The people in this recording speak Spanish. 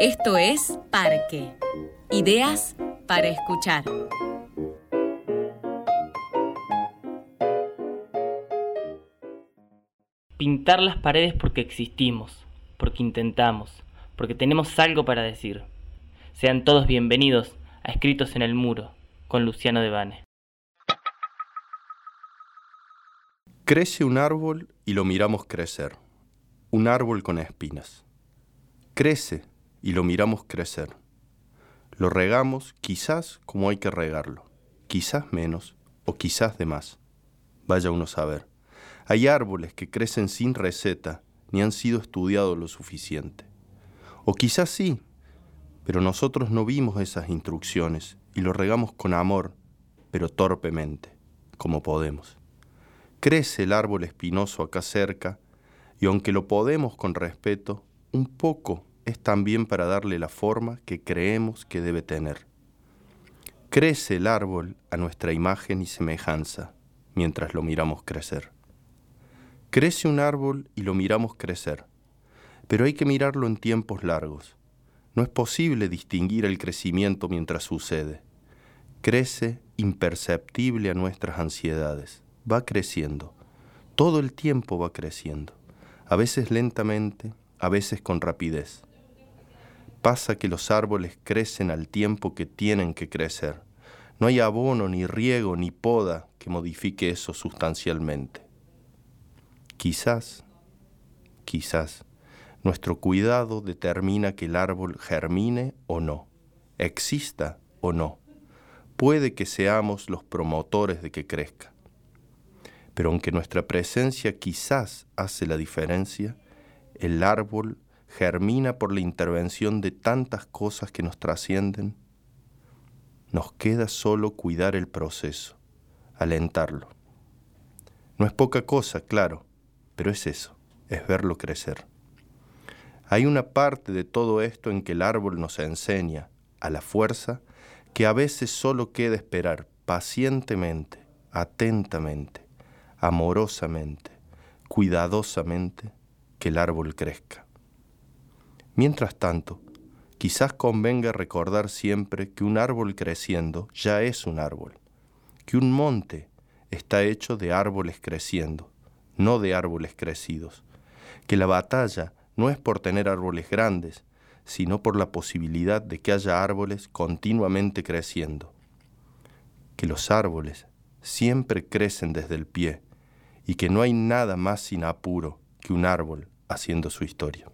Esto es Parque. Ideas para escuchar. Pintar las paredes porque existimos, porque intentamos, porque tenemos algo para decir. Sean todos bienvenidos a Escritos en el Muro, con Luciano Devane. Crece un árbol y lo miramos crecer. Un árbol con espinas. Crece y lo miramos crecer. Lo regamos quizás como hay que regarlo, quizás menos o quizás de más. Vaya uno a saber. Hay árboles que crecen sin receta ni han sido estudiados lo suficiente. O quizás sí, pero nosotros no vimos esas instrucciones y lo regamos con amor, pero torpemente, como podemos. Crece el árbol espinoso acá cerca, y aunque lo podemos con respeto, un poco es también para darle la forma que creemos que debe tener. Crece el árbol a nuestra imagen y semejanza mientras lo miramos crecer. Crece un árbol y lo miramos crecer, pero hay que mirarlo en tiempos largos. No es posible distinguir el crecimiento mientras sucede. Crece imperceptible a nuestras ansiedades. Va creciendo. Todo el tiempo va creciendo. A veces lentamente, a veces con rapidez. Pasa que los árboles crecen al tiempo que tienen que crecer. No hay abono, ni riego, ni poda que modifique eso sustancialmente. Quizás, quizás, nuestro cuidado determina que el árbol germine o no, exista o no. Puede que seamos los promotores de que crezca. Pero aunque nuestra presencia quizás hace la diferencia, el árbol germina por la intervención de tantas cosas que nos trascienden, nos queda solo cuidar el proceso, alentarlo. No es poca cosa, claro, pero es eso, es verlo crecer. Hay una parte de todo esto en que el árbol nos enseña, a la fuerza, que a veces solo queda esperar pacientemente, atentamente, amorosamente, cuidadosamente, que el árbol crezca. Mientras tanto, quizás convenga recordar siempre que un árbol creciendo ya es un árbol, que un monte está hecho de árboles creciendo, no de árboles crecidos, que la batalla no es por tener árboles grandes, sino por la posibilidad de que haya árboles continuamente creciendo, que los árboles siempre crecen desde el pie y que no hay nada más sin apuro que un árbol haciendo su historia.